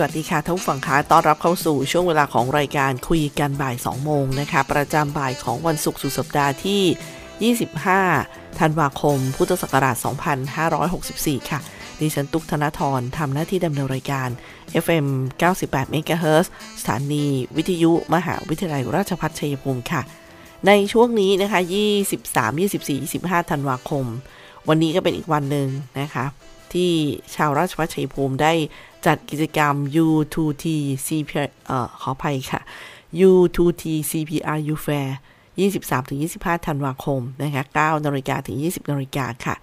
สวัสดีค่ะท่านผู้ฟังคะต้อนรับเข้าสู่ช่วงเวลาของรายการคุยกันบ่าย 2 โมงนะคะ ประจำบ่ายของวันศุกร์สุดสัปดาห์ที่ 25 ธันวาคม พุทธศักราช 2564 ค่ะ ดิฉันตุกธนทรทำหน้าที่ดำเนินรายการ FM 98 MHz สถานีวิทยุมหาวิทยาลัยราชภัฏชัยภูมิค่ะ ในช่วงนี้นะคะ 23 24 25 ธันวาคม วันนี้ก็เป็นอีกวันหนึ่งนะคะ ที่ชาวราชภัชัยภูมิได้จัดกิจกรรม U2T CPR เอ่อขออภัยค่ะ U2T CPRU Fair 23-25 ธันวาคมนะคะ9นาฬิกาถึง 20นาฬิกาค่ะ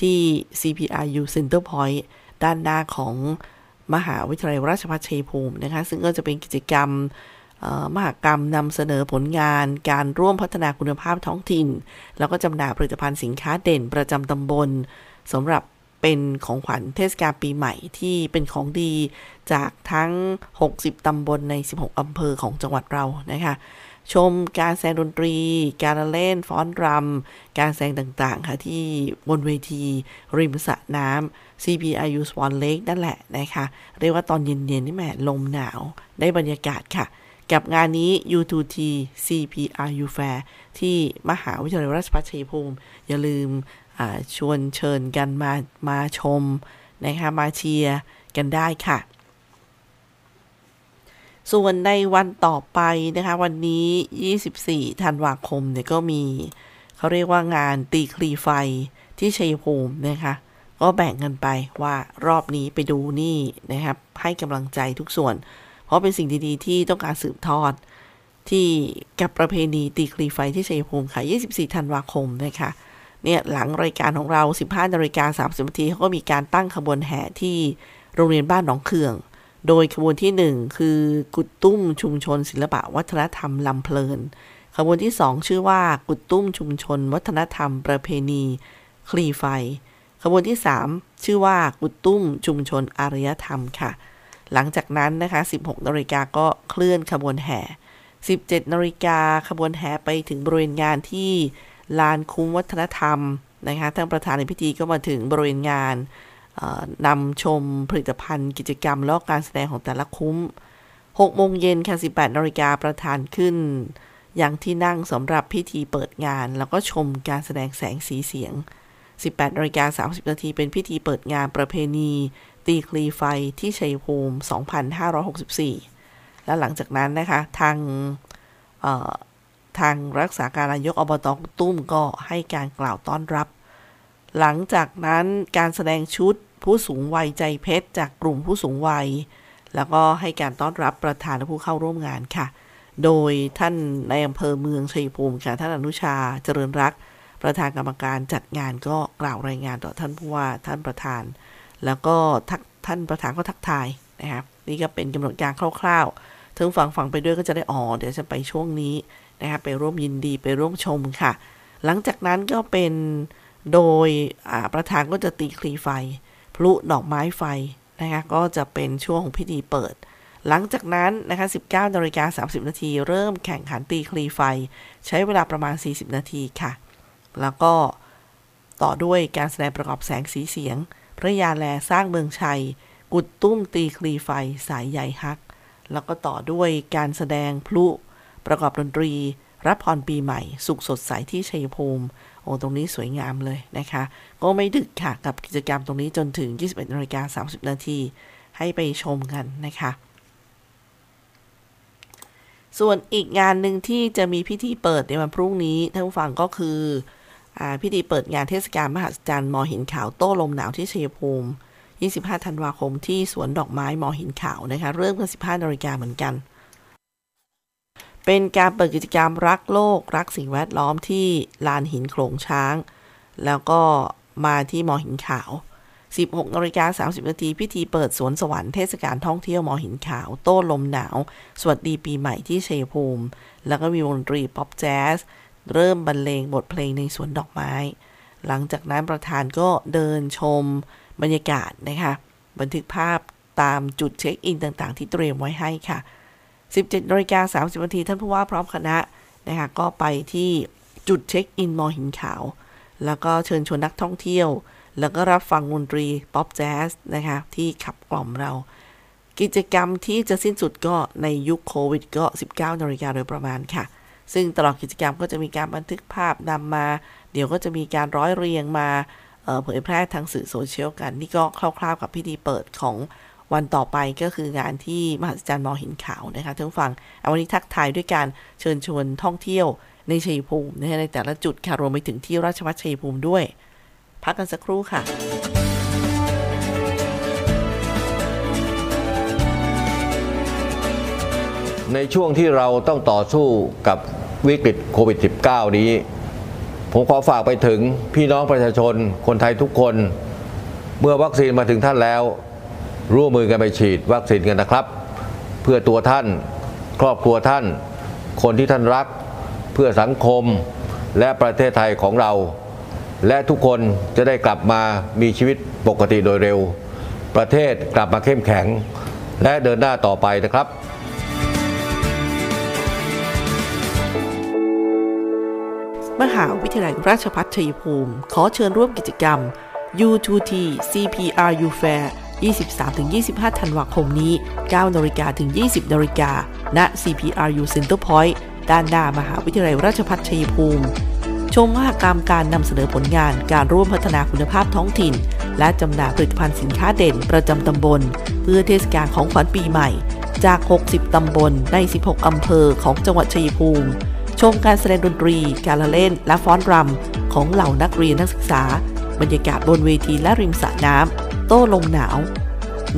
ที่ CPRU Center Point ด้านหน้าของมหาวิทยาลัยราชภัฏชัยภูมินะคะ ซึ่งก็จะเป็นกิจกรรมมหากรรมนำเสนอผลงาน การร่วมพัฒนาคุณภาพท้องถิ่น แล้วก็จำหน่ายผลิตภัณฑ์สินค้าเด่นประจำตำบลสำหรับ เป็นของขวัญเทศกาลปีใหม่ที่เป็นของดีจากทั้ง 60 ตำบลใน 16 อำเภอของจังหวัดเรานะคะ ชมการแสดงดนตรี การเล่นฟ้อนรำ การแสดงต่างๆ ค่ะที่บนเวที ริมสระน้ำ CPRU Swan Lake นั่นแหละนะคะ เรียกว่าตอนเย็นๆนี่แหมลมหนาวได้บรรยากาศค่ะ กับงานนี้ U2T CPRU Fair ที่มหาวิทยาลัยราชภัฏชัยภูมิ อย่าลืม ชวนเชิญกันมามาชมนะคะมาเชียร์กันได้ค่ะ ส่วนในวันต่อไปนะคะ วันนี้ 24 ธันวาคมเนี่ยก็มีเขาเรียกว่างานตีคลีไฟที่ชัยภูมินะคะ ก็แบ่งกันไปว่ารอบนี้ไปดูนี่นะครับ ให้กำลังใจทุกส่วน เพราะเป็นสิ่งดีๆที่ต้องการสืบทอดที่กับประเพณีตีคลีไฟที่ชัยภูมิค่ะ 24 ธันวาคมนะคะ เนี่ยหลังรายการของเรา 15นาฬิกา30นาทีเขาก็มีการตั้งขบวนแห่ที่โรงเรียนบ้านหนองเขือง โดยขบวนที่ 1 คือกุดตุ้มชุมชน ศิลปะวัฒนธรรมลำเพลิน ขบวนที่ 2 ชื่อว่ากุดตุ้มชุมชน วัฒนธรรม ประเพณี คลีไฟ ขบวนที่ 3 ชื่อว่ากุดตุ้มชุมชนอารยธรรมค่ะ หลังจากนั้นนะคะ 16นาฬิกาก็เคลื่อนขบวนแห่ 17นาฬิกาขบวนแห่ไปถึงบริเวณงานที่ ลานคุ้มวัฒนธรรมนะคะท่านประธานในพิธีก็มาถึงบริเวณงานนำชมผลิตภัณฑ์กิจกรรมและการแสดงของแต่ละคุ้ม 6 โมงเย็นค่ะ 18 นาฬิกาประธานขึ้น อย่างที่นั่งสำหรับพิธีเปิดงาน แล้วก็ชมการแสดงแสงสีเสียง 18 นาฬิกา 30 นาทีเป็นพิธีเปิดงานประเพณี ตีคลีไฟที่ชัยภูมิ 2564 และหลังจากนั้นนะคะ ทาง ทางรักษาการนายกอบตตุ้มก็ให้การกล่าวต้อนรับ หลังจากนั้นการแสดงชุดผู้สูงวัยใจเพชร จากกลุ่มผู้สูงวัย แล้วก็ให้การต้อนรับประธานและผู้เข้าร่วมงานค่ะ โดยท่านในอำเภอเมืองชัยภูมิค่ะท่านอนุชาเจริญรัก ประธานกรรมการจัดงานก็กล่าวรายงานต่อท่านผู้ว่าท่านประธาน แล้วก็ท่านประธานก็ทักทายนะครับนี่ก็เป็นกำหนดการคร่าวๆถึงฟังฟังไปด้วยก็จะได้อ๋อเดี๋ยวจะไปช่วงนี้ นะคะไปร่วมยินดีไปร่วมชมค่ะ หลังจากนั้นก็เป็นโดยประธานก็จะตีคลีไฟ พลุดอกไม้ไฟนะคะก็จะเป็นช่วงของพิธีเปิด หลังจากนั้นนะคะ19นาฬิกา30 นาที เริ่มแข่งขันตีคลีไฟ ใช้เวลาประมาณ 40 นาทีค่ะ แล้วก็ต่อด้วยการแสดงประกอบแสงสีเสียง พระยาแลสร้างเมืองชัย กุดตุ้มตีคลีไฟสายใหญ่ฮัก แล้วก็ต่อด้วยการแสดงพลุ ประกอบดนตรี รับพรปีใหม่ สุขสดใสที่ชัยภูมิ โอ้ ตรงนี้สวยงามเลยนะคะ ก็ไม่ดึกค่ะ กับกิจกรรมตรงนี้จนถึง 21นาฬิกา30 นาที ให้ไปชมกันนะคะส่วนอีกงานหนึ่งที่จะมีพิธีเปิดในวันพรุ่งนี้ท่านผู้ฟังก็คืออพิธีเปิดงานเทศกาลมหัศจรรย์มอหินขาวโต้ลมหนาวที่ชัยภูมิ 25 ธันวาคมที่สวนดอกไม้มอหินขาวนะคะ เริ่มกัน 15 นาฬิกาเหมือนกัน เป็นการเปิดกิจกรรมรักโลก รักสิ่งแวดล้อมที่ลานหินโขลงช้าง แล้วก็มาที่มอหินขาว 16นาฬิกา30นาทีพิธีเปิดสวนสวรรค์เทศกาลท่องเที่ยวมอหินขาว โต้ลมหนาว สวัสดีปีใหม่ที่ชัยภูมิ แล้วก็มีวงดนตรีป๊อปแจ๊สเริ่มบรรเลงบทเพลงในสวนดอกไม้ หลังจากนั้นประธานก็เดินชมบรรยากาศนะคะ บันทึกภาพตามจุดเช็คอินต่างๆ ที่เตรียมไว้ให้ค่ะ 17นาฬิกา30นาทีท่านผู้ว่าพร้อมคณะนะคะก็ไปที่จุดเช็คอินมอหินขาว แล้วก็เชิญชวนนักท่องเที่ยว แล้วก็รับฟังดนตรีป๊อปแจ๊สนะคะที่ขับกล่อมเรา กิจกรรมที่จะสิ้นสุดก็ในยุคโควิดก็ 19นาฬิกาโดยประมาณค่ะ ซึ่งตลอดกิจกรรมก็จะมีการบันทึกภาพนำมา เดี๋ยวก็จะมีการร้อยเรียงมาเผยแพร่ทางสื่อโซเชียลกัน นี่ก็คร่าวๆกับพิธีเปิดของ วันต่อไปก็คืองานที่มหัศจรรย์มอหินขาวนะคะท่านฟังเอาวันนี้ทักทายด้วยการเชิญชวนท่องเที่ยวในชัยภูมิในแต่ละจุดค่ะรวมไปถึงที่ราชวัตรชัยภูมิด้วย พักกันสักครู่ค่ะในช่วงที่เราต้องต่อสู้กับวิกฤตโควิด -19 นี้ ผมขอฝากไปถึงพี่น้องประชาชนคนไทยทุกคน เมื่อวัคซีนมาถึงท่านแล้ว ร่วมมือกันไปฉีดวัคซีนกันนะครับ เพื่อตัวท่าน ครอบครัวท่าน คนที่ท่านรัก เพื่อสังคมและประเทศไทยของเรา และทุกคนจะได้กลับมามีชีวิตปกติโดยเร็ว ประเทศกลับมาเข้มแข็ง และเดินหน้าต่อไปนะครับมหาวิทยาลัยราชภัฏชัยภูมิ ขอเชิญร่วมกิจกรรม U2T CPRU Fair 23-25 ธันวาคมนี้ 9นาฬิกาถึง 20นาฬิกา ณ CPRU Center Point ด้านหน้ามหาวิทยาลัยราชภัฏชัยภูมิ ชมมหกรรมการนำเสนอผลงานการร่วมพัฒนาคุณภาพท้องถิ่น และจำหน่ายผลิตภัณฑ์สินค้าเด่นประจำตำบล เพื่อเทศกาลของขวัญปีใหม่ จาก 60 ตำบลใน 16 อำเภอของจังหวัดชัยภูมิ ชมการแสดงดนตรี การละเล่น และฟ้อนรำของเหล่านักเรียนนักศึกษา บรรยากาศบนเวทีและริมสระน้ำ ต้ลมหนาว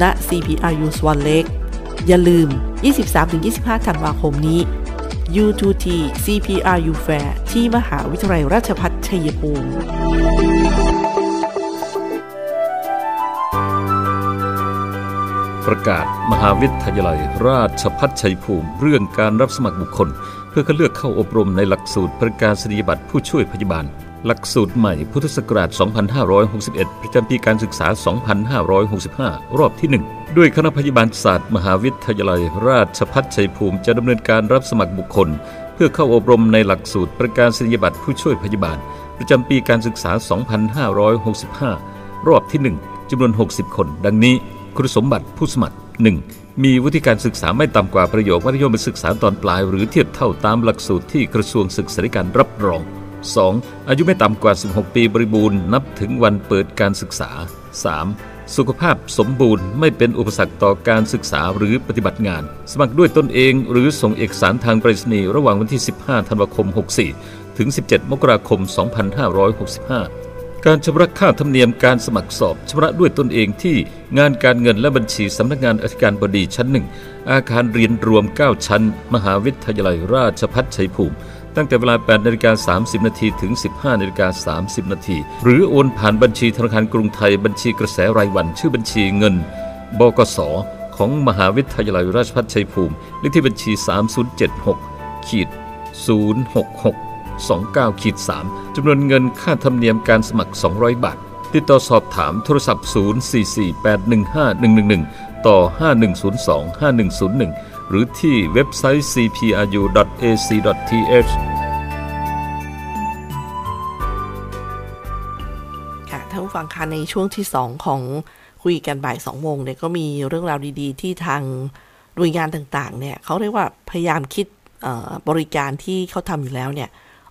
ณ CPRU Swan Lake อย่าลืม 23-25 ธันวาคมนี้ U2T CPRU Fair ที่มหาวิทยาลัยราชภัฏชัยภูมิประกาศมหาวิทยาลัย ราชพัฒชัยภูมิ เรื่องการรับสมัครบุคคล เพื่อคัดเลือกเข้าอบรมในหลักสูตรประกาศนียบัตรผู้ช่วยพยาบาล หลักสูตรใหม่พุทธศักราช 2561 ประจำปีการศึกษา 2565 รอบที่ 1 ด้วยคณะพยาบาลศาสตร์มหาวิทยาลัย ราชพัฒชัยภูมิจะดำเนินการรับสมัครบุคคล เพื่อเข้าอบรมในหลักสูตรประกาศนียบัตรผู้ช่วยพยาบาล ประจำปีการศึกษา 2565 รอบที่ 1จำนวน 60 คน ดังนี้ คุณสมบัติผู้สมัคร 1. มีวุฒิการศึกษาไม่ต่ำกว่าประโยคมัธยมศึกษาตอนปลาย หรือเทียบเท่าตามหลักสูตรที่กระทรวงศึกษาธิการรับรอง 2. อายุไม่ต่ำกว่า 16 ปีบริบูรณ์นับถึงวันเปิดการศึกษา 3. สุขภาพสมบูรณ์ไม่เป็นอุปสรรคต่อการศึกษาหรือปฏิบัติงาน สมัครด้วยตนเองหรือส่งเอกสารทางไปรษณีย์ระหว่างวันที่ 15 ธันวาคม 64 ถึง 17 มกราคม 2565 การชำระค่าธรรมเนียมการสมัครสอบชำระด้วยตนเองที่งานการเงินและบัญชีสำนักงานอธิการบดีชั้นหนึ่งอาคารเรียนรวม 9 ชั้น มหาวิทยาลัยราชภัฏชัยภูมิ ตั้งแต่เวลา 8นาฬิกา30 นาทีถึง 15นาฬิกา30 นาทีหรือโอนผ่านบัญชีธนาคารกรุงไทยบัญชีกระแสรายวัน ชื่อบัญชีเงิน บกส ของมหาวิทยาลัยราชภัฏชัยภูมิเลขที่บัญชี 3076ขีด066 29ขีด3จำนวนเงินค่าธรรมเนียมการสมัคร 200 บาท ติดต่อสอบถามโทรศัพท์ 044815111 ต่อ 5102 5101 หรือที่เว็บไซต์ cpru.ac.th ค่ะท่านผู้ฟังคะในช่วงที่ 2 ของคุยกันบ่าย2โมงเนี่ยก็มีเรื่องราวดีๆ ที่ทางหน่วยงานต่างๆเนี่ยเขาเรียกว่าพยายามคิดบริการที่เขาทำอยู่แล้วเนี่ย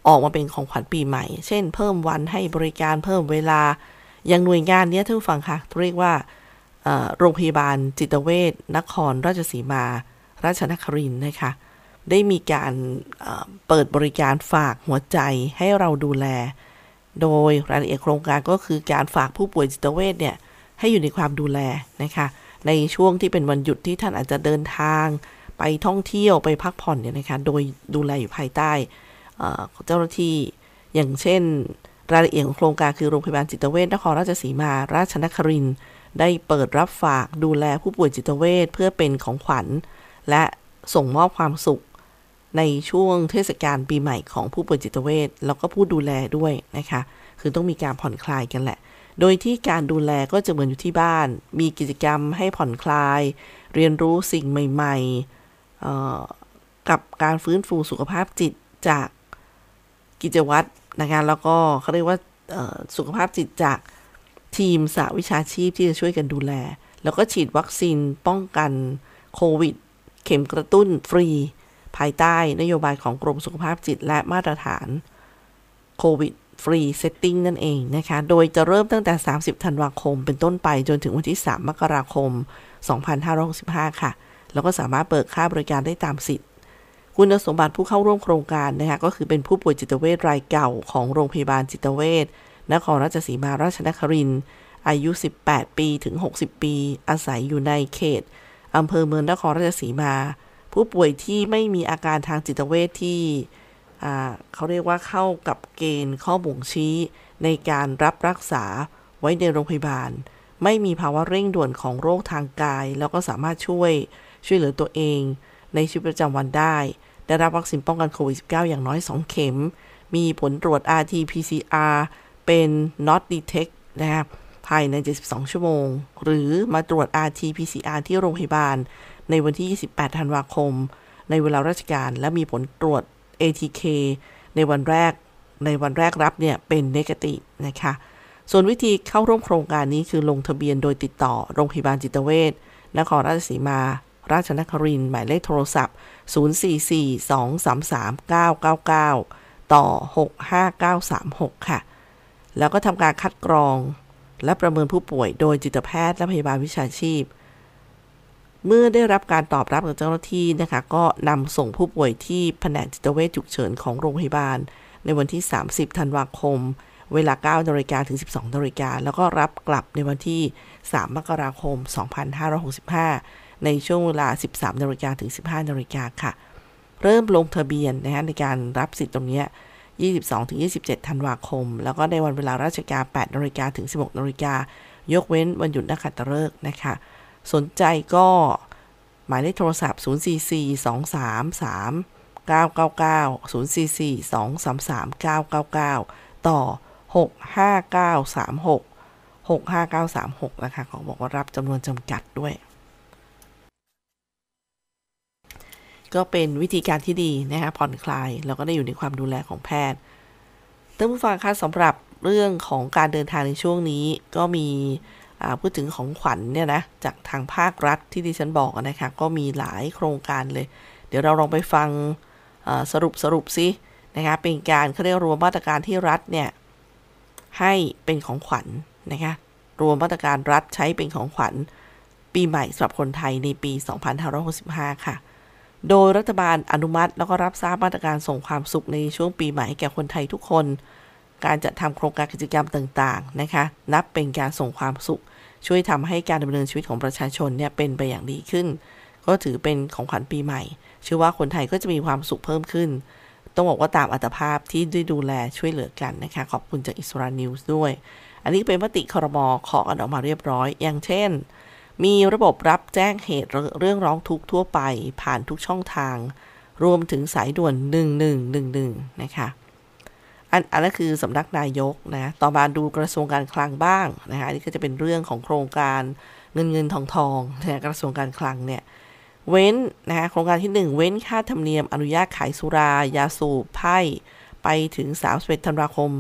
ออกมาเป็นของขวัญปีใหม่ เช่น เพิ่มวันให้บริการเพิ่มเวลา อย่างหน่วยงานนี้ท่านผู้ฟังคะเรียกว่าโรงพยาบาลจิตเวชนครราชสีมา ราชนครินนะคะ ได้มีการเปิดบริการฝากหัวใจให้เราดูแล โดยรายละเอียดโครงการก็คือการฝากผู้ป่วยจิตเวชเนี่ยให้อยู่ในความดูแลนะคะ ในช่วงที่เป็นวันหยุดที่ท่านอาจจะเดินทาง ไปท่องเที่ยวไปพักผ่อนเนี่ยนะคะ โดยดูแลอยู่ภายใต้เจ้าหน้าที่อย่างเช่น รายละเอียดของโครงการคือโรงพยาบาลจิตเวชนครราชสีมา ราชนครินได้เปิดรับฝากดูแลผู้ป่วยจิตเวชเพื่อเป็นของขวัญ และส่งมอบความสุขในช่วงเทศกาลปีใหม่ของผู้ป่วยจิตเวชแล้วก็ผู้ดูแลด้วยนะคะ คือต้องมีการผ่อนคลายกันแหละ โดยที่การดูแลก็จะเหมือนอยู่ที่บ้าน มีกิจกรรมให้ผ่อนคลาย เรียนรู้สิ่งใหม่ๆกับการฟื้นฟูสุขภาพจิตจากกิจวัตรนะคะแล้วก็เขาเรียกว่าสุขภาพจิตจากทีมสาวิชาชีพที่จะช่วยกันดูแล แล้วก็ฉีดวัคซีนป้องกันโควิด เข็มกระตุ้นฟรี ภายใต้นโยบายของกรมสุขภาพจิตและมาตรฐาน COVID Free Setting นั่นเองนะคะ โดยจะเริ่มตั้งแต่ 30 ธันวาคม เป็นต้นไปจนถึงวันที่ 3 มกราคม 2565 ค่ะ แล้วก็สามารถเบิกค่าบริการได้ตามสิทธิ์ คุณสมบัติผู้เข้าร่วมโครงการนะคะก็คือเป็นผู้ป่วยจิตเวชรายเก่าของโรงพยาบาลจิตเวชนครราชสีมาราชนครินทร์อายุ 18 ปีถึง 60 ปี อาศัยอยู่ในเขต อำเภอเมืองนครราชสีมา ผู้ป่วยที่ไม่มีอาการทางจิตเวชที่เขาเรียกว่าเข้ากับเกณฑ์ข้อบ่งชี้ในการรับรักษาไว้ในโรงพยาบาล ไม่มีภาวะเร่งด่วนของโรคทางกาย แล้วก็สามารถช่วยช่วยเหลือตัวเอง ในชีวิตประจำวันได้ ได้รับวัคซีนป้องกันโควิด -19 อย่างน้อย 2 เข็ม มีผลตรวจ RT-PCR เป็น not detect นะครับ ภายใน 72 ชั่วโมง หรือมาตรวจ RT-PCR ที่โรงพยาบาล ในวันที่ 28 ธันวาคม ในเวลาราชการ และมีผลตรวจ ATK ในวันแรก ในวันแรกรับเนี่ยเป็นเนกาตินะคะ ส่วนวิธีเข้าร่วมโครงการนี้คือลงทะเบียนโดยติดต่อโรงพยาบาลจิตเวชนครราชสีมา ราชนครินหมายเลขโทรศัพท์ 044-233-999 ต่อ 65936 ค่ะ แล้วก็ทำการคัดกรอง และประเมินผู้ป่วยโดยจิตแพทย์และพยาบาลวิชาชีพ เมื่อได้รับการตอบรับจากเจ้าหน้าที่นะคะ ก็นำส่งผู้ป่วยที่แผนกจิตเวชฉุกเฉินของโรงพยาบาล ในวันที่ 30 ธันวาคม เวลา9นาฬิกาถึง 12นาฬิกาแล้วก็รับกลับในวันที่ 3 มกราคม 2565 ในช่วงเวลา 13นาฬิกาถึง 15นาฬิกาค่ะ เริ่มลงทะเบียนนะฮะในการรับสิทธิ์ตรงนี้ 22-27 ธันวาคม แล้วก็ในวันเวลาราชการ 8นาฬิกาถึง 16นาฬิกายกเว้นวันหยุดนักขัตฤกษ์นะคะ สนใจก็หมายเลขโทรศัพท์ 044-233 999 044-233 999 ต่อ 65936 65936 นะคะขาบอกว่ารับจำนวนจำกัดด้วย ก็เป็นวิธีการที่ดีนะคะผ่อนคลายแล้วก็ได้อยู่ในความดูแลของแพทย์ท่านผู้ฟังคะสำหรับเรื่องของการเดินทางในช่วงนี้ก็มีพูดถึงของขวัญเนี่ยนะจากทางภาครัฐที่ดิฉันบอกนะคะก็มีหลายโครงการเลย เดี๋ยวเราลองไปฟังสรุปสรุปซินะคะเป็นการเขาเรียกรวมมาตรการที่รัฐเนี่ยให้เป็นของขวัญนะคะรวมมาตรการรัฐใช้เป็นของขวัญปีใหม่สำหรับคนไทยในปี 2565 ค่ะ โดยรัฐบาลอนุมัติ แล้วก็รับทราบมาตรการส่งความสุขในช่วงปีใหม่ให้แก่คนไทยทุกคน การจะทำโครงการกิจกรรมต่างๆนะคะ นับเป็นการส่งความสุข ช่วยทำให้การดำเนินชีวิตของประชาชนเนี่ยเป็นไปอย่างดีขึ้น ก็ถือเป็นของขวัญปีใหม่ เชื่อว่าคนไทยก็จะมีความสุขเพิ่มขึ้น ต้องบอกว่าตามอัตภาพที่ได้ดูแลช่วยเหลือกันนะคะ ขอบคุณจากอิสรานิวส์ด้วย อันนี้เป็นมติคอรมอขอกันออกมาเรียบร้อย อย่างเช่น มีระบบรับแจ้งเหตุเรื่องร้องทุกข์ทั่วไป ผ่านทุกช่องทาง รวมถึงสายด่วน 1111 นะคะ อันอันนั้นคือสำนักนายกนะ ต่อมาดูกระทรวงการคลังบ้างนะคะนี่ก็จะเป็นเรื่องของโครงการเงินเงินทองทองนะกระทรวงการคลังเนี่ย เว้นนะคะโครงการที่ 1 เว้นค่าธรรมเนียมอนุญาตขายสุรา ยาสูบไพ่ไปถึง31ธันวาคม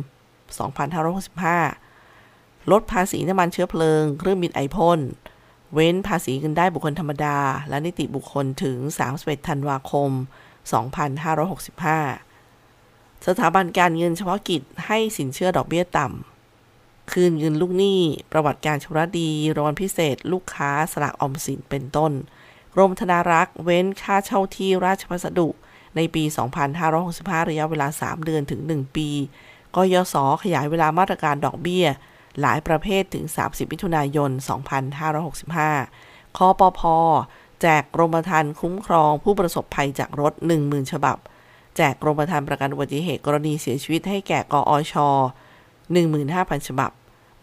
2565 ลดภาษีน้ำมันเชื้อเพลิง เครื่องบินไอพ่น เว้นภาษีเงินได้บุคคลธรรมดา และนิติบุคคลถึง 31 ธันวาคม 2565 สถาบันการเงินเฉพาะกิจให้สินเชื่อดอกเบี้ยต่ำ คืนเงินลูกหนี้ ประวัติการชำระดีรางวัลพิเศษ ลูกค้าสลากออมสินเป็นต้น กรมธนารักษ์เว้นค่าเช่าที่ราชพัสดุในปี 2565 ระยะเวลา 3 เดือนถึง 1 ปี กยศขยายเวลามาตรการดอกเบี้ย หลายประเภทถึง 30 มิถุนายน 2565 คอปพแจกกรมธรรม์คุ้มครองผู้ประสบภัยจากรถ 10,000 ฉบับ แจกกรมธรรม์ประกันอุบัติเหตุกรณีเสียชีวิตให้แก่กอช15,000 ฉบับ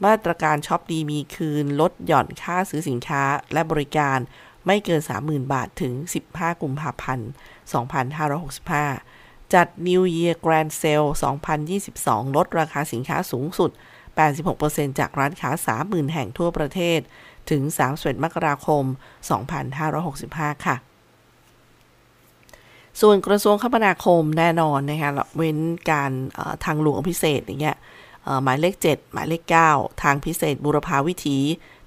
มาตรการช็อปดีมีคืนลดหย่อนค่าซื้อสินค้าและบริการไม่เกิน 30,000 บาทถึง 15 กุมภาพันธ์ 2565 จัด New Year Grand Sale 2022 ลดราคาสินค้าสูงสุด 86%จากร้านค้า 30,000 แห่งทั่วประเทศ ถึง 31 มกราคม 2565 ค่ะ ส่วนกระทรวงคมนาคมแน่นอนนะคะเว้นการทางหลวงพิเศษอย่างเงี้ยหมายเลข 7 หมายเลข 9 ทางพิเศษบุรพาวิถี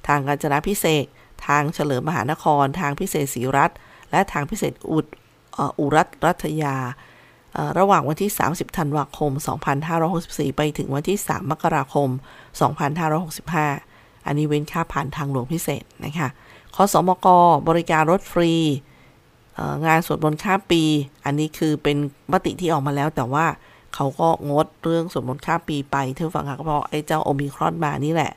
ทางกาญจนาพิเศษ ทางเฉลิมมหานคร ทางพิเศษศรีรัฐ และทางพิเศษอุดอุรัตรัตยา ระหว่างวันที่ 30 ธันวาคม 2564 ไปถึงวันที่ 3 มกราคม 2565 อันนี้เว้นค่าผ่านทางหลวงพิเศษนะคะคสมกบริการรถฟรี งานสวดมนต์ข้ามปี อันนี้คือเป็นมติที่ออกมาแล้ว แต่ว่าเขาก็งดเรื่องสวดมนต์ข้ามปีไปเท่าฟังค่ะก็เพราะไอ้เจ้าโอมิครอนมานี่แหละ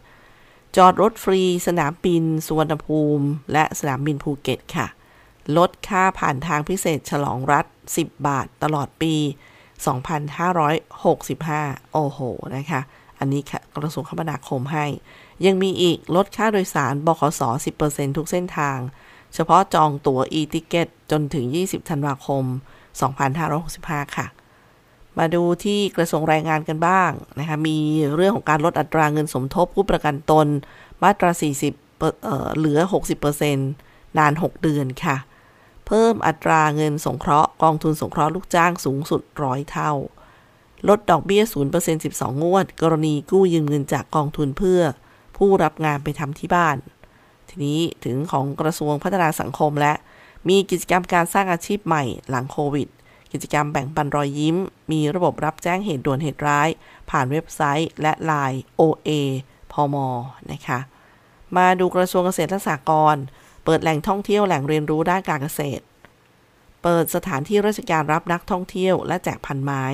จอดรถฟรี สนามบินสุวรรณภูมิ และสนามบินภูเก็ตค่ะ ลดค่าผ่านทางพิเศษฉลองรัฐ 10 บาทตลอดปี 2565 โอ้โห นะคะ อันนี้กระทรวงคมนาคมให้ ยังมีอีกลดค่าโดยสารบขส10%ทุกเส้นทาง เฉพาะจองตั๋ว e-ticket จนถึง 20 ธันวาคม 2565 ค่ะ มาดูที่กระทรวงแรงงานกันบ้างนะคะ มีเรื่องของการลดอัตราเงินสมทบผู้ประกันตน มาตรา 40เเหลือ 60%นาน 6 เดือนค่ะ เพิ่มอัตราเงินสงเคราะห์กองทุนสงเคราะห์ลูกจ้างสูงสุดร้อยเท่า ลดดอกเบี้ย 0% 12 งวด กรณีกู้ยืมเงินจากกองทุนเพื่อ ผู้รับงานไปทำที่บ้าน ทีนี้ถึงของกระทรวงพัฒนาสังคมและมีกิจกรรมการสร้างอาชีพใหม่หลังโควิด กิจกรรมแบ่งปันรอยยิ้ม มีระบบรับแจ้งเหตุด่วนเหตุร้าย ผ่านเว็บไซต์และ Line OA พอมนะคะ มาดูกระทรวงเกษตรและสหกรณ์ เปิดแหล่งท่องเที่ยวแหล่งเรียนรู้ด้านการเกษตร เปิดสถานที่ราชการรับนักท่องเที่ยว และแจกพันไม้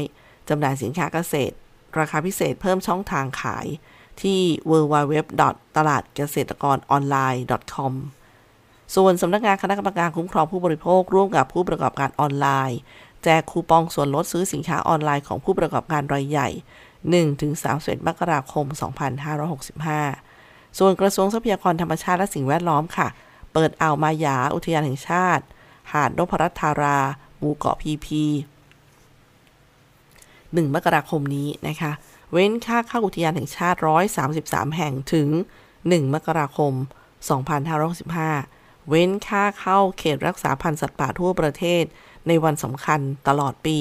จำหน่ายสินค้าเกษตร ราคาพิเศษเพิ่มช่องทางขายที่ www. ตลาดเกษตรกรออนไลน์ .com ส่วนสำนักงานคณะกรรมการคุ้มครองผู้บริโภคร่วมกับผู้ประกอบการออนไลน์ แจกคูปองส่วนลดซื้อสินค้าออนไลน์ของผู้ประกอบการรายใหญ่ 1-31มกราคม 2565 ส่วนกระทรวงทรัพยากรธรรมชาติและสิ่งแวดล้อมค่ะ เปิดอ่าวมายาอุทยานแห่งชาติ หาดนพรัตธารา หมู่เกาะพีพี1มกราคมนี้นะคะ เว้นค่าเข้าอุทยานแห่งชาติ 133 แห่งถึง 1 มกราคม 2565 เว้นค่าเข้าเขตรักษาพันธุ์สัตว์ป่าทั่วประเทศ ในวันสำคัญตลอดปี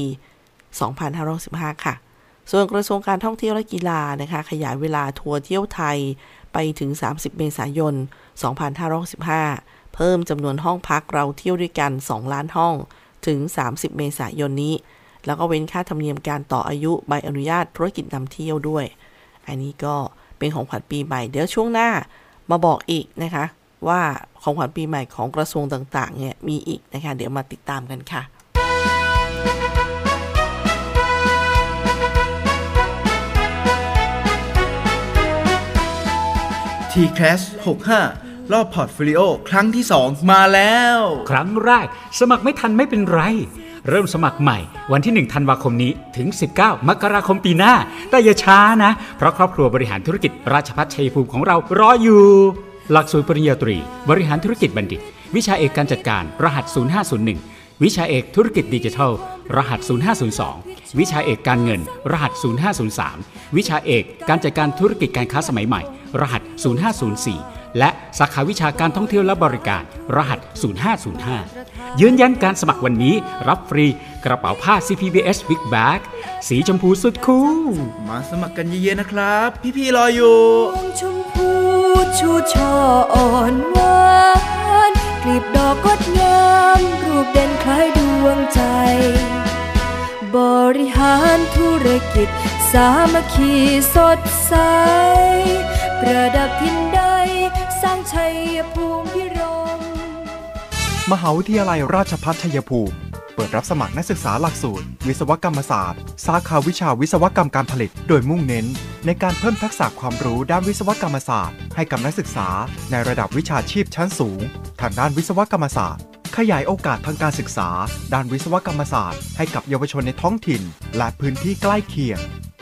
2515ค่ะ ส่วนกระทรวงการท่องเที่ยวและกีฬานะคะ ขยายเวลาทัวร์เที่ยวไทยไปถึง 30 เมษายน 2515เพิ่มจำนวนห้องพักเราเที่ยวด้วยกัน 2 ล้านห้อง ถึง 30 เมษายนนี้ แล้วก็เว้นค่าธรรมเนียมการต่ออายุใบอนุญาตธุรกิจนำเที่ยวด้วย อันนี้ก็เป็นของขวัญปีใหม่ เดี๋ยวช่วงหน้ามาบอกอีกนะคะ ว่าของขวัญปีใหม่ของกระทรวงต่างๆเนี่ยมีอีกนะคะ เดี๋ยวมาติดตามกันค่ะ TCAS65 รอบ Portfolioครั้งที่ 2 มาแล้ว ครั้งแรก สมัครไม่ทันไม่เป็นไร เริ่มสมัครใหม่วันที่ 1 ธันวาคมนี้ถึง 19 มกราคมปีหน้า แต่อย่าช้านะ เพราะครอบครัวบริหารธุรกิจราชพัฒชัยภูมิของเรารออยู่ หลักสูตรปริญญาตรี บริหารธุรกิจบัณฑิต วิชาเอกการจัดการ รหัส 0501 วิชาเอกธุรกิจดิจิทัล รหัส 0502วิชาเอกการเงิน รหัส 0503 วิชาเอกการจัดการธุรกิจการค้าสมัยใหม่ รหัส 0504 และสาขาวิชาการท่องเที่ยวและบริการ รหัส 0505 ยืนยันการสมัครวันนี้รับฟรีกระเป๋าผ้า CPBS Big Bag สีชมพูสุดคูลมาสมัครกันเยอะๆนะครับ พี่ๆรออยู่ชมพูชูช่ออ่อนหวานกลีบดอกกดงามรูปเด่นคล้ายดวงใจ บริหารธุรกิจ สามัคคีสดใส ประดับทินใด สร้างชัยภูมิพิรม มหาวิทยาลัยราชภัฏชัยภูมิ เปิดรับสมัครนักศึกษาหลักสูตร วิศวกรรมศาสตร์ สาขาวิชาวิศวกรรมการผลิต โดยมุ่งเน้น ในการเพิ่มทักษะความรู้ด้านวิศวกรรมศาสตร์ ให้กับนักศึกษา ในระดับวิชาชีพชั้นสูง ทางด้านวิศวกรรมศาสตร์ขยายโอกาสทางการศึกษา ด้านวิศวกรรมศาสตร์ ให้กับเยาวชนในท้องถิ่น และพื้นที่ใกล้เคียง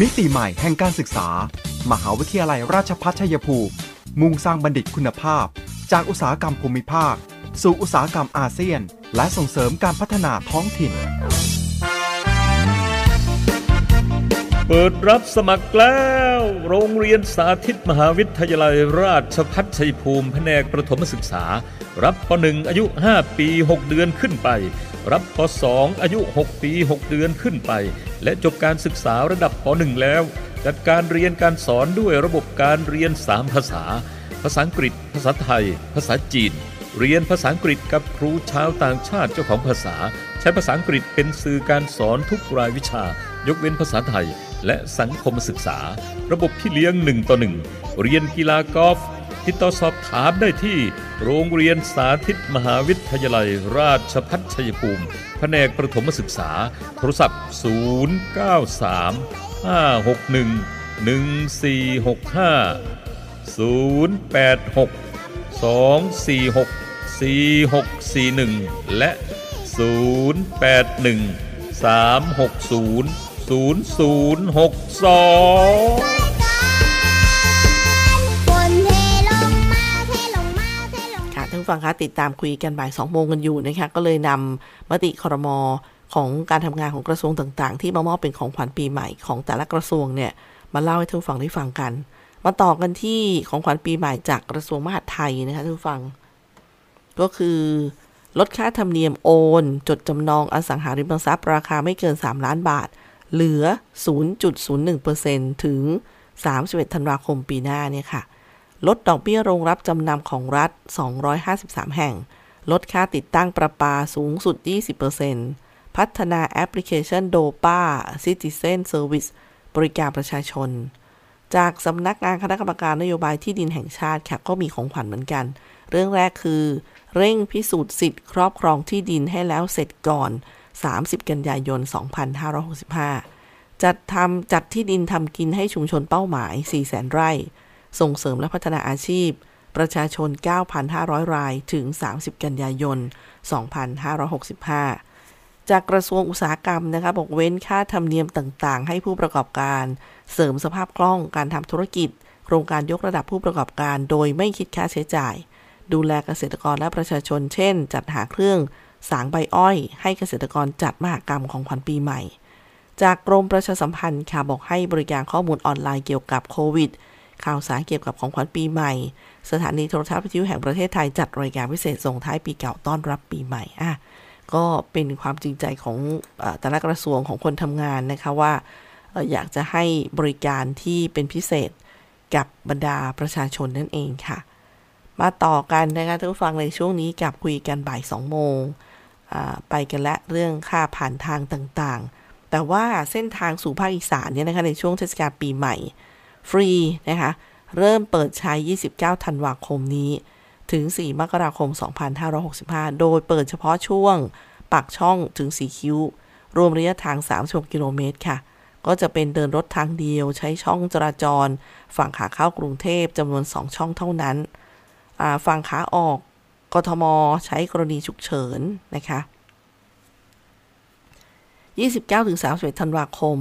มิติใหม่แห่งการศึกษา มหาวิทยาลัยราชภัฏชัยภูมิ มุ่งสร้างบัณฑิตคุณภาพ จากอุตสาหกรรมภูมิภาค สู่อุตสาหกรรมอาเซียน และส่งเสริมการพัฒนาท้องถิ่น เปิดรับสมัครแล้ว โรงเรียนสาธิตมหาวิทยาลัยราชพัฒชัยภูมิแผนกประถมศึกษา รับป .1 อายุ 5 ปี 6 เดือนขึ้นไป รับป .2 อายุ 6 ปี 6 เดือนขึ้นไป และจบการศึกษาระดับป .1 แล้ว จัดการเรียนการสอนด้วยระบบการเรียน 3 ภาษา ภาษาอังกฤษ ภาษาไทย ภาษาจีน เรียนภาษาอังกฤษกับครูชาวต่างชาติเจ้าของภาษา ใช้ภาษาอังกฤษเป็นสื่อการสอนทุกรายวิชา ยกเว้นภาษาไทย และสังคมศึกษา ระบบพี่เลี้ยงหนึ่งต่อหนึ่งเรียนกีฬากอล์ฟ ติดต่อสอบถามได้ที่โรงเรียนสาธิตมหาวิทยายลัย ราชพัฒชัยภูมิ แผนกประถมศึกษา โทรศัพท์ 093 561 1465 086 246 4641 และ 081 360 0062 ผู้ฟังคะติดตามคุยกันบ่าย2โมงกันอยู่นะคะก็เลยนำมติคอรมอของการทำงานของกระทรวงต่างๆ ที่มามอบเป็นของขวัญปีใหม่ของแต่ละกระทรวงเนี่ยมาเล่าให้ท่านผู้ฟังได้ฟังกัน มาต่อกันที่ของขวัญปีใหม่จากกระทรวงมหาดไทยนะคะท่านผู้ฟัง ก็คือลดค่าธรรมเนียมโอน จดจำนองอสังหาริมทรัพย์ราคาไม่เกิน 3 ล้านบาท เหลือ 0.01%ถึง 31 ธันวาคมปีหน้าเนี่ยค่ะ ลดดอกเบี้ยโรงรับจำนำของรัฐ 253 แห่ง ลดค่าติดตั้งประปาสูงสุด 20%พัฒนาแอปพลิเคชันโดป้า Citizen Service บริการประชาชน จากสำนักงานคณะกรรมการนโยบายที่ดินแห่งชาติค่ะก็มีของขวัญเหมือนกัน เรื่องแรกคือ เร่งพิสูจน์สิทธิ์ครอบครองที่ดินให้แล้วเสร็จก่อน 30 กันยายน 2565 จัดทำจัดที่ดินทำกินให้ชุมชนเป้าหมาย 400,000 ไร่ ส่งเสริมและพัฒนาอาชีพ ประชาชน 9,500 รายถึง 30 กันยายน 2565 จากกระทรวงอุตสาหกรรมนะคะบอกเว้นค่าธรรมเนียมต่างๆ ให้ผู้ประกอบการ เสริมสภาพคล่องการทำธุรกิจ โครงการยกระดับผู้ประกอบการ โดยไม่คิดค่าใช้จ่าย ดูแลเกษตรกรและประชาชน เช่น จัดหาเครื่องสางใบอ้อย ให้เกษตรกรจัดมหกรรมของขวัญปีใหม่ จากกรมประชาสัมพันธ์ค่ะบอกให้บริการข้อมูลออนไลน์เกี่ยวกับโควิด ข่าวสารเกี่ยวกับของขวัญปีใหม่ สถานีโทรทัศน์วิทยุแห่งประเทศไทยจัดรายการพิเศษส่งท้ายปีเก่าต้อนรับปีใหม่อะก็เป็นความจริงใจของอแต่ละกระทรวงของคนทำงานนะคะว่าอยากจะให้บริการที่เป็นพิเศษกับบรรดาประชาชนนั่นเองค่ะ มาต่อกันนะคะท่านผู้ฟังในช่วงนี้กับคุยกันบ่าย2โมงไปกันและเรื่องค่าผ่านทางต่างๆ แต่ว่าเส้นทางสู่ภาคอีสานเนี่ยนะคะในช่วงเทศกาลปีใหม่ ฟรีนะคะ เริ่มเปิดใช้ 29 ธันวาคมนี้ ถึง 4 มกราคม 2565 โดยเปิดเฉพาะช่วงปากช่องถึงสีคิ้ว รวมระยะทาง36กิโลเมตรค่ะ ก็จะเป็นเดินรถทางเดียวใช้ช่องจราจร ฝั่งขาเข้ากรุงเทพจำนวน 2 ช่องเท่านั้น ฝั่งขาออกกทม ใช้กรณีฉุกเฉินนะคะ 29-31ธันวาคม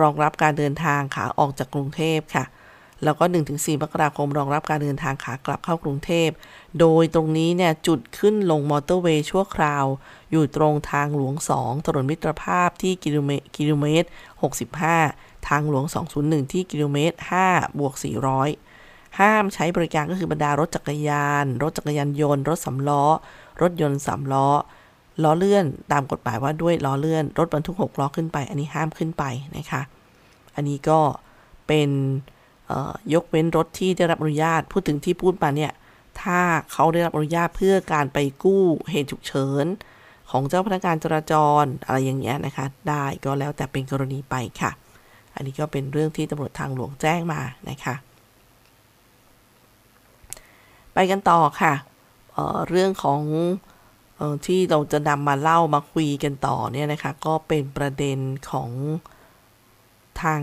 รองรับการเดินทางขาออกจากกรุงเทพค่ะ แล้วก็ 1-4 มกราคม รองรับการเดินทางขากลับเข้ากรุงเทพ โดยตรงนี้เนี่ย จุดขึ้นลงมอเตอร์เวย์ชั่วคราว อยู่ตรงทางหลวง 2 ถนนมิตรภาพที่กิโลเมตรกิโลเมตร 65 ทางหลวง 201 ที่กิโลเมตร 5 บวก 400ห้ามใช้บริการก็คือบรรดารถจักรยาน รถจักรยานยนต์ รถสำล้อ รถยนต์สามล้อ ล้อเลื่อนตามกฎหมายว่าด้วยล้อเลื่อน รถบรรทุก6ล้อขึ้นไป อันนี้ห้ามขึ้นไปนะคะ อันนี้ก็เป็นยกเว้นรถที่ได้รับอนุญาต พูดถึงที่พูดมาเนี่ย ถ้าเขาได้รับอนุญาตเพื่อการไปกู้เหตุฉุกเฉินของเจ้าพนักงานจราจรอะไรอย่างเงี้ยนะคะ ได้ก็แล้วแต่เป็นกรณีไปค่ะ อันนี้ก็เป็นเรื่องที่ตำรวจทางหลวงแจ้งมานะคะ ไปกันต่อค่ะเเรื่องของ ที่เราจะนำมาเล่ามาคุยกันต่อเนี่ยนะคะ ก็เป็นประเด็นของทาง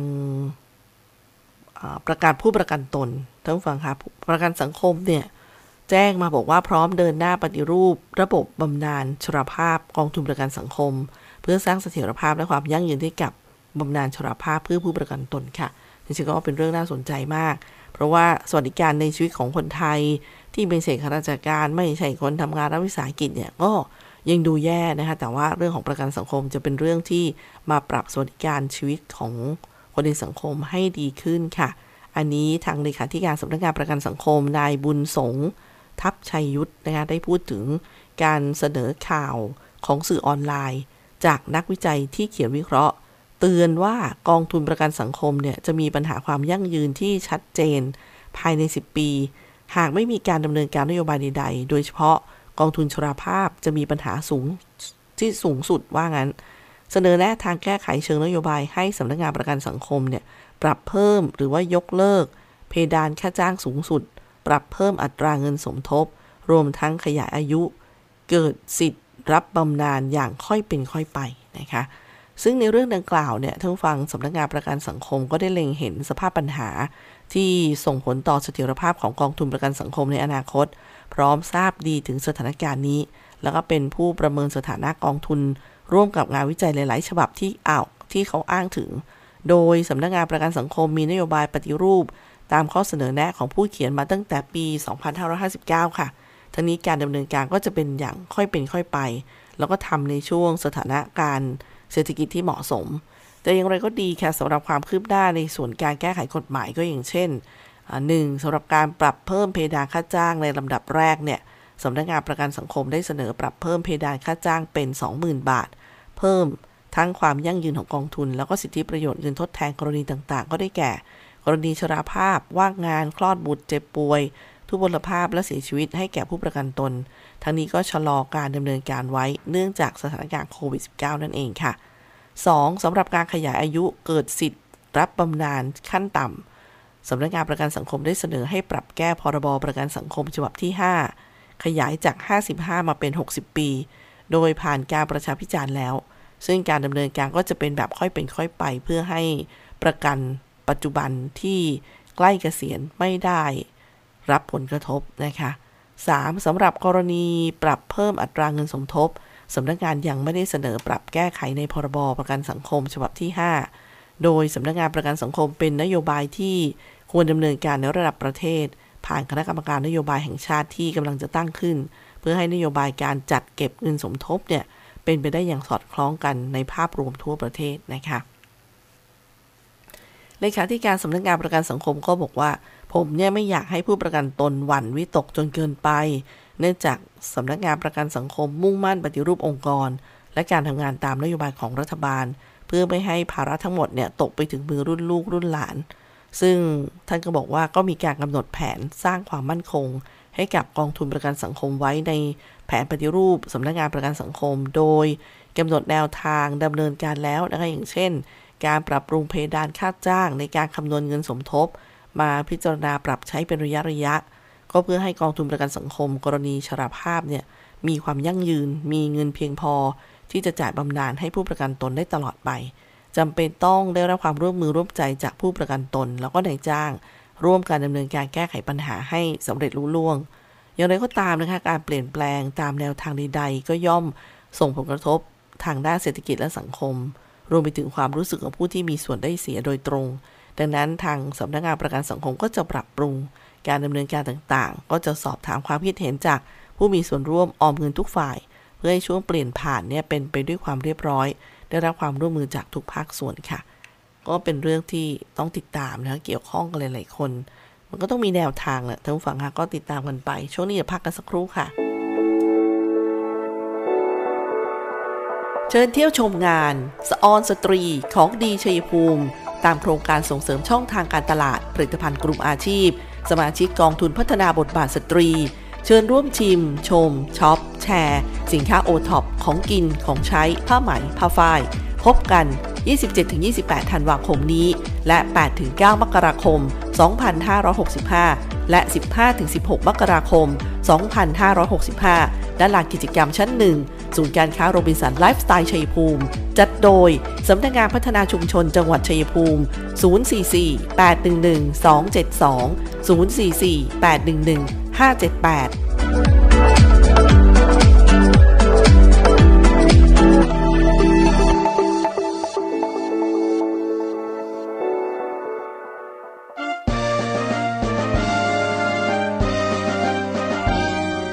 ประกาศผู้ประกันตนท่านฟังครับประกันสังคมเนี่ยแจ้งมาบอกว่าพร้อมเดินหน้าปฏิรูป ระบบบำนาญชราภาพกองทุนประกันสังคม เพื่อสร้างเสถียรภาพและความยั่งยืนให้กับบำนาญชราภาพเพื่อผู้ประกันตนค่ะจริงๆก็เป็นเรื่องน่าสนใจมาก เพราะว่าสวัสดิการในชีวิตของคนไทย ที่เป็นเศษข้าราชการไม่ใช่คนทำงานรัฐวิสาหกิจเนี่ยก็ยังดูแย่นะคะแต่ว่าเรื่องของประกันสังคมจะเป็นเรื่องที่มาปรับสวัสดิการชีวิตของคนในสังคมให้ดีขึ้นค่ะ อันนี้ทางเลขาธิการสำนักงานประกันสังคมนายบุญสงทัพชัยยุทธนะคะได้พูดถึงการเสนอข่าวของสื่อออนไลน์ จากนักวิจัยที่เขียนวิเคราะห์ เตือนว่ากองทุนประกันสังคมเนี่ยจะมีปัญหาความยั่งยืนที่ชัดเจน ภายใน 10 ปี หากไม่มีการดำเนินการนโยบายใดๆ โดยเฉพาะกองทุนชราภาพจะมีปัญหาสูงที่สูงสุดว่างั้น เสนอแนะทางแก้ไขเชิงนโยบายให้สำนักงานประกันสังคมเนี่ยปรับเพิ่มหรือว่ายกเลิก เพดานค่าจ้างสูงสุด ปรับเพิ่มอัตราเงินสมทบ รวมทั้งขยายอายุ เกิดสิทธิ์รับบำนาญอย่างค่อยเป็นค่อยไปนะคะซึ่งในเรื่องดังกล่าวเนี่ยท่านฟังสำนักงานประกันสังคมก็ได้เล็งเห็นสภาพปัญหา ที่ส่งผลต่อเสถียรภาพของกองทุนประกันสังคมในอนาคต พร้อมทราบดีถึงสถานการณ์นี้ แล้วก็เป็นผู้ประเมินสถานะกองทุน ร่วมกับงานวิจัยหลาย ๆ ฉบับที่อ้าวที่เขาอ้างถึง โดยสำนักงานประกันสังคมมีนโยบายปฏิรูป ตามข้อเสนอแนะของผู้เขียนมาตั้งแต่ปี 2559 ค่ะ ทั้งนี้การดำเนินการก็จะเป็นอย่างค่อยเป็นค่อยไป แล้วก็ทำในช่วงสถานการณ์เศรษฐกิจที่เหมาะสม แต่อย่างไรก็ดีค่ะสำหรับความคืบหน้าในส่วนการแก้ไขกฎหมายก็อย่างเช่นหนึ่งสำหรับการปรับเพิ่มเพดานค่าจ้างในลำดับแรกเนี่ยสำนักงานประกันสังคมได้เสนอปรับเพิ่มเพดานค่าจ้างเป็น 20,000 บาท เพิ่มทั้งความยั่งยืนของกองทุน แล้วก็สิทธิประโยชน์เงินทดแทนกรณีต่างๆ ก็ได้แก่ กรณีชราภาพ ว่างงาน คลอดบุตรเจ็บป่วย ทุพพลภาพและเสียชีวิตให้แก่ผู้ประกันตน ทั้งนี้ก็ชะลอการดำเนินการไว้เนื่องจากสถานการณ์โควิด -19 นั่นเองค่ะ 2. สำหรับการขยายอายุเกิดสิทธิ์ รับบำนาญขั้นต่ำสำนักงานประกันสังคมได้เสนอให้ปรับแก้พรบประกันสังคมฉบับที่ 5 ขยายจาก 55 มาเป็น 60 ปี โดยผ่านการประชาพิจารณ์แล้ว ซึ่งการดำเนินการก็จะเป็นแบบค่อยเป็นค่อยไปเพื่อให้ประกันปัจจุบันที่ใกล้เกษียณไม่ได้รับผลกระทบนะคะ 3. สำหรับกรณีปรับเพิ่มอัตราเงินสมทบ สำนักงานยังไม่ได้เสนอปรับแก้ไขในพรบประกันสังคมฉบับที่ 5 โดยสำนักงานประกันสังคมเป็นนโยบายที่ควรดำเนินการในระดับประเทศ ผ่านคณะกรรมการนโยบายแห่งชาติที่กำลังจะตั้งขึ้น เพื่อให้นโยบายการจัดเก็บเงินสมทบเนี่ยเป็นไปได้อย่างสอดคล้องกันในภาพรวมทั่วประเทศนะคะเลขาธิการสำนักงานประกันสังคมก็บอกว่า ผมเนี่ยไม่อยากให้ผู้ประกันตนหวั่นวิตกจนเกินไป เนื่องจาก สำนักงานประกันสังคมมุ่งมั่นปฏิรูปองค์กร และการทำงานตามนโยบายของรัฐบาล เพื่อไม่ให้ภาระทั้งหมดเนี่ยตกไปถึงมือรุ่นลูกรุ่นหลาน ซึ่งท่านก็บอกว่าก็มีการกำหนดแผนสร้างความมั่นคง ให้กับกองทุนประกันสังคมไว้ในแผนปฏิรูปสำนักงานประกันสังคม โดยกำหนดแนวทางดำเนินการแล้วนะคะอย่างเช่น การปรับปรุงเพดานค่าจ้าง ในการคำนวณเงินสมทบ มาพิจารณาปรับใช้เป็นระยะระยะ ก็เพื่อให้กองทุนประกันสังคม กรณีชราภาพเนี่ยมีความยั่งยืน มีเงินเพียงพอ ที่จะจ่ายบำนาญให้ผู้ประกันตนได้ตลอดไปจำเป็นต้องได้รับความร่วมมือร่วมใจจากผู้ประกันตน แล้วก็นายจ้าง ร่วมการดำเนินการแก้ไขปัญหาให้สำเร็จรุ่ล่วง อย่างไรก็ตามนะคะการเปลี่ยนแปลงตามแนวทางใดๆ ก็ย่อมส่งผลกระทบทางด้านเศรษฐกิจและสังคม รวมไปถึงความรู้สึกของผู้ที่มีส่วนได้เสียโดยตรง ดังนั้นทางสำนักงานประกันสังคมก็จะปรับปรุง การดำเนินการต่างๆ ก็จะสอบถามความคิดเห็นจากผู้มีส่วนร่วมออมเงินทุกฝ่าย เพื่อให้ช่วงเปลี่ยนผ่านเนี่ยเป็นไปด้วยความเรียบร้อย ได้รับความร่วมมือจากทุกภาคส่วนค่ะ ก็เป็นเรื่องที่ต้องติดตามนะเกี่ยวข้องกันหลายๆคน มันก็ต้องมีแนวทางแหละท่านผู้ฟังคะก็ติดตามกันไป ช่วงนี้จะพักกันสักครู่ค่ะ เชิญเที่ยวชมงานสออนสตรีของดีชัยภูมิ ตามโครงการส่งเสริมช่องทางการตลาดผลิตภัณฑ์กลุ่มอาชีพ สมาชิกกองทุนพัฒนาบทบาทสตรี เชิญร่วมชิม ชมช็อป แชร์ สินค้าโอท็อปของกินของใช้ ผ้าไหม ผ้าฝ้าย พบกัน 27-28 ธันวาคมนี้ และ 8-9 มกราคม 2565 และ 15-16 มกราคม 2565ด้านหลังกิจกรรมชั้นหนึ่ง ศูนย์การค้าโรบินสันไลฟ์สไตล์ชัยภูมิ จัดโดย สำนักงานพัฒนาชุมชนจังหวัดชัยภูมิ 044 811 272 044 811 578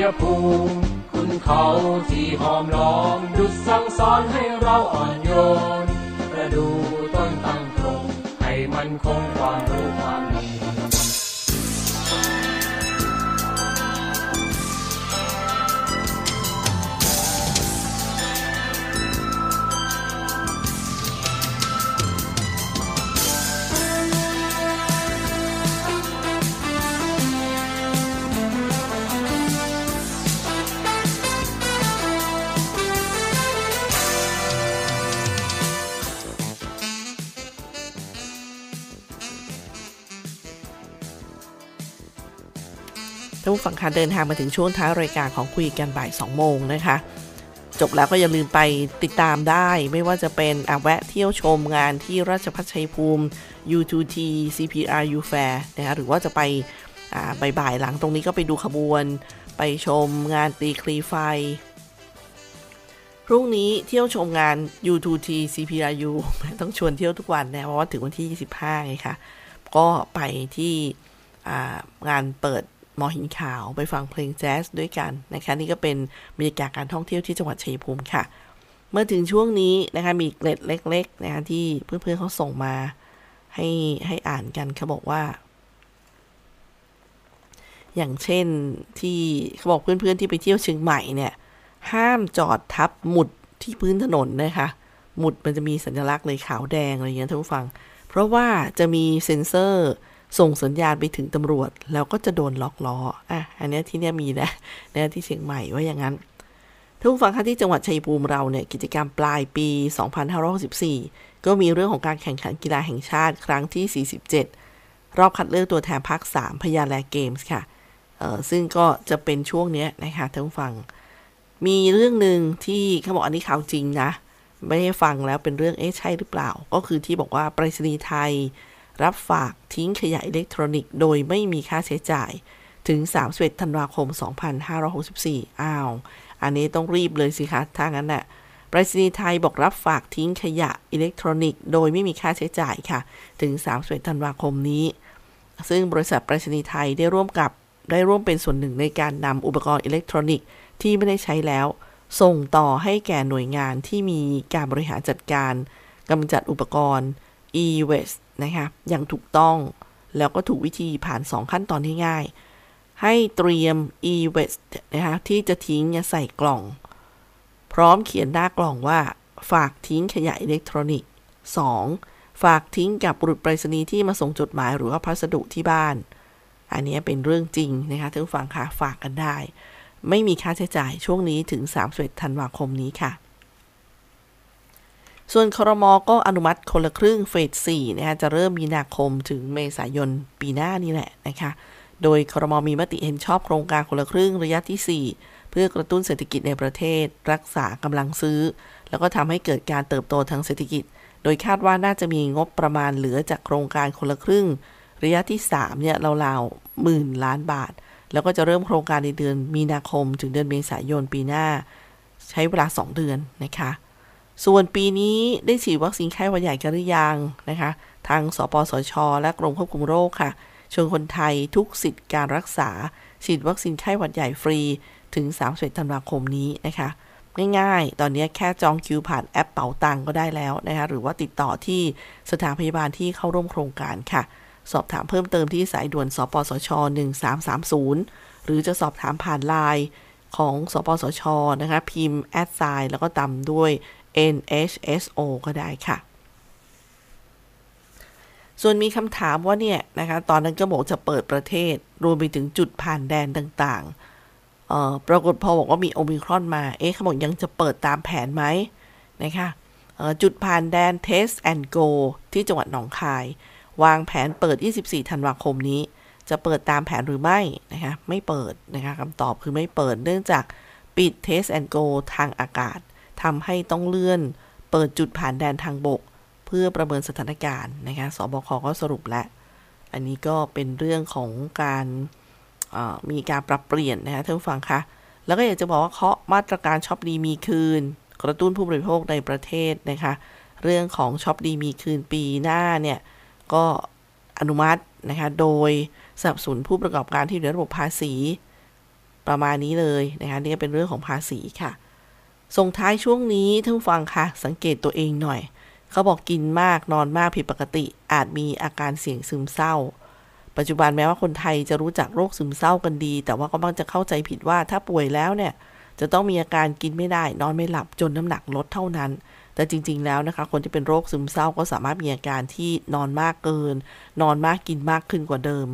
ยภูมิคุณเขาที่หอมล้อมดุจสั่งสอนให้เราอ่อนโยน ประดูต้นตั้งตรงให้มันคงความรู้ความ ฟังคะเดินทางมาถึงช่วงท้ายรายการของคุยกันบ่าย2โมงนะคะ จบแล้วก็อย่าลืมไปติดตามได้ ไม่ว่าจะเป็นอะแวะเที่ยวชมงานที่ราชพัฒชัยภูมิ U2T CPRU Fair นะคะหรือว่าจะไปอ่าบ่ายๆหลังตรงนี้ก็ไปดูขบวน ไปชมงานตีคลีไฟ พรุ่งนี้เที่ยวชมงาน U2T CPRU ต้องชวนเที่ยวทุกวันนะเพราะว่าถึงวันที่ 25ไงคะก็ไปที่งานเปิด มอหินขาวไปฟังเพลงแจ๊สด้วยกันนะคะนี่ก็เป็นบรรยากาศการท่องเที่ยวที่จังหวัดชัยภูมิค่ะ เมื่อถึงช่วงนี้นะคะมีเกร็ดเล็ก ๆ นะคะที่เพื่อนๆเขาส่งมาให้ให้อ่านกันเขาบอกว่า อย่างเช่นที่เขาบอกเพื่อนๆที่ไปเที่ยวเชียงใหม่เนี่ย ห้ามจอดทับหมุดที่พื้นถนนนะคะหมุดมันจะมีสัญลักษณ์เลยขาวแดงอะไรอย่างเงี้ยท่านผู้ฟัง เพราะว่าจะมีเซ็นเซอร์ ส่งสัญญาณไปถึงตำรวจ แล้วก็จะโดนล็อกล้ออะอันนี้ที่เนี้ยมีนะนะที่เชียงใหม่ว่าอย่างนั้นท่านผู้ฟังคะที่จังหวัดชัยภูมิเราเนี่ยกิจกรรมปลายปี 2564 ก็มีเรื่องของการแข่งขันกีฬาแห่งชาติครั้งที่ 47 รอบคัดเลือกตัวแทนภาค 3 พยาแลเกมส์ค่ะเอ่อซึ่งก็จะเป็นช่วงเนี้ยนะคะท่านผู้ฟัง มีเรื่องหนึ่งที่เขาบอกอันนี้ข่าวจริงนะ ไม่ได้ฟังแล้วเป็นเรื่องเอ๊ะใช่หรือเปล่า ก็คือที่บอกว่าไปรษณีย์ไทย รับฝากทิ้งขยะอิเล็กทรอนิกส์โดยไม่มีค่าใช้จ่าย ถึง 31 ธันวาคม 2564 อ้าว อันนี้ต้องรีบเลยสิคะ ถ้างั้นน่ะไปรษณีย์ไทยบอกรับฝากทิ้งขยะอิเล็กทรอนิกส์โดยไม่มีค่าใช้จ่ายค่ะ ถึง 31 ธันวาคมนี้ ซึ่งบริษัทไปรษณีย์ไทยได้ร่วมกับได้ร่วมเป็นส่วนหนึ่งในการนำอุปกรณ์อิเล็กทรอนิกส์ที่ไม่ได้ใช้แล้ว ส่งต่อให้แก่หน่วยงานที่มีการบริหารจัดการกำจัดอุปกรณ์ e-waste นะคะอย่างถูกต้องแล้วก็ถูกวิธีผ่าน 2 ขั้นตอนที่ง่าย ให้เตรียม e-waste นะคะที่จะทิ้งใส่กล่อง พร้อมเขียนหน้ากล่องว่า ฝากทิ้งขยะอิเล็กทรอนิกส์ 2. ฝากทิ้งกับบุรุษไปรษณีย์ที่มาส่งจดหมายหรือว่าพัสดุที่บ้าน อันนี้เป็นเรื่องจริงนะคะท่านผู้ฟังค่ะฝากกันได้ ไม่มีค่าใช้จ่ายช่วงนี้ถึง 31 ธันวาคมนี้ค่ะ ส่วนครมก็อนุมัติคนละครึ่งเฟส4นะคะจะเริ่มมีนาคมถึงเมษายนปีหน้านี่แหละนะคะ โดยครมมีมติเห็นชอบโครงการคนละครึ่งระยะที่ 4 เพื่อกระตุ้นเศรษฐกิจในประเทศ รักษากำลังซื้อ แล้วก็ทำให้เกิดการเติบโตทางเศรษฐกิจ โดยคาดว่าน่าจะมีงบประมาณเหลือจากโครงการคนละครึ่ง ระยะที่3เนี่ยราวๆหมื่นล้านบาท แล้วก็จะเริ่มโครงการในเดือนมีนาคมถึงเดือนเมษายนปีหน้า ใช้เวลา 2 เดือนนะคะ ส่วนปีนี้ได้ฉีดวัคซีนไข้หวัดใหญ่กันหรือยังนะคะ ทางสปสช และกรมควบคุมโรคค่ะชวนคนไทยทุกสิทธิ์การรักษา ฉีดวัคซีนไข้หวัดใหญ่ฟรีถึง31ธันวาคมนี้นะคะ ง่ายๆ ตอนนี้แค่จองคิวผ่านแอปเป๋าตังก็ได้แล้วนะคะ หรือว่าติดต่อที่สถานพยาบาลที่เข้าร่วมโครงการค่ะ สอบถามเพิ่มเติมที่สายด่วน สปสช 1330 หรือจะสอบถามผ่านไลน์ของ สปสช นะคะ พิมพ์แอดไซน์แล้วก็ตามด้วย NHSO ก็ได้ค่ะ ส่วนมีคำถามว่าเนี่ยนะคะตอนนั้นก็บอกจะเปิดประเทศ รวมไปถึงจุดผ่านแดนต่างๆเอ่อปรากฏพอบอกว่ามีโอมิครอนมา เอ๊ะเขาบอกยังจะเปิดตามแผนไหมนะคะจุดผ่านแดน Test and Go ที่จังหวัดหนองคาย วางแผนเปิด 24 ธันวาคมนี้ จะเปิดตามแผนหรือไม่นะคะไม่เปิดนะคะคำตอบคือไม่เปิดเนื่องจากปิด Test and Go ทางอากาศ ทำให้ต้องเลื่อน เปิดจุดผ่านแดนทางบก เพื่อประเมินสถานการณ์นะคะสบคก็สรุปแล้ว อันนี้ก็เป็นเรื่องของการมีการปรับเปลี่ยนนะคะท่านผู้ฟังคะแล้วก็อยากจะบอกว่าเคาะมาตรการช็อปดีมีคืน กระตุ้นผู้บริโภคในประเทศนะคะ เรื่องของช็อปดีมีคืนปีหน้าเนี่ย ก็อนุมัตินะคะ โดยสนับสนุนผู้ประกอบการที่อยู่ในระบบภาษีประมาณนี้เลยนะคะนี่เป็นเรื่องของภาษีค่ะ ส่งท้ายช่วงนี้ท่านฟังคะสังเกตตัวเองหน่อย เขาบอกกินมากนอนมากผิดปกติ อาจมีอาการเสี่ยงซึมเศร้า ปัจจุบันแม้ว่าคนไทยจะรู้จักโรคซึมเศร้ากันดี แต่ว่าก็มักจะเข้าใจผิดว่าถ้าป่วยแล้วเนี่ยจะต้องมีอาการกินไม่ได้ นอนไม่หลับจนน้ำหนักลดเท่านั้น แต่จริง ๆ แล้วนะคะ คนที่เป็นโรคซึมเศร้าก็สามารถมีอาการที่นอนมากเกิน นอนมากกินมากขึ้นกว่าเดิม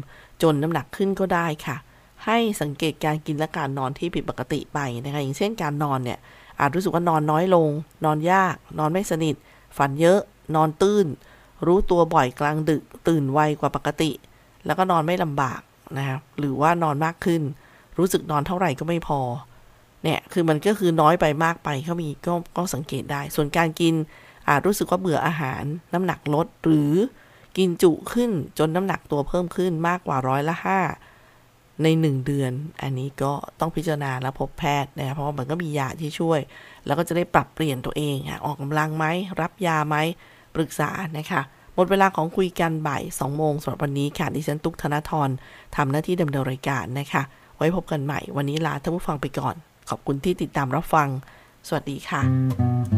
จนน้ำหนักขึ้นก็ได้ค่ะ ให้สังเกตการกินและการนอนที่ผิดปกติไปนะคะอย่างเช่นการนอนเนี่ย อาจรู้สึกว่านอนน้อยลง นอนยาก นอนไม่สนิท ฝันเยอะ นอนตื้น รู้ตัวบ่อยกลางดึก ตื่นไวกว่าปกติ แล้วก็นอนไม่ลำบากนะครับหรือว่านอนมากขึ้น รู้สึกนอนเท่าไหร่ก็ไม่พอ เนี่ย คือมันก็คือน้อยไปมากไปเขามีก็ก็สังเกตได้ ส่วนการกินอาจรู้สึกว่าเบื่ออาหาร น้ำหนักลด หรือกินจุขึ้นจนน้ำหนักตัวเพิ่มขึ้นมากกว่าร้อยละห้า ในหนึ่งเดือน อันนี้ก็ต้องพิจารณาและพบแพทย์นะครับเพราะว่ามันก็มียาที่ช่วย แล้วก็จะได้ปรับเปลี่ยนตัวเองออกกำลังไหมรับยาไหมปรึกษานะคะหมดเวลาของคุยกันบ่าย2โมงสำหรับวันนี้ค่ะดิฉันตุ๊กธนาทรทำหน้าที่ดำเนินรายการนะคะ ไว้พบกันใหม่ วันนี้ลาท่านผู้ฟังไปก่อน ขอบคุณที่ติดตามรับฟัง สวัสดีค่ะ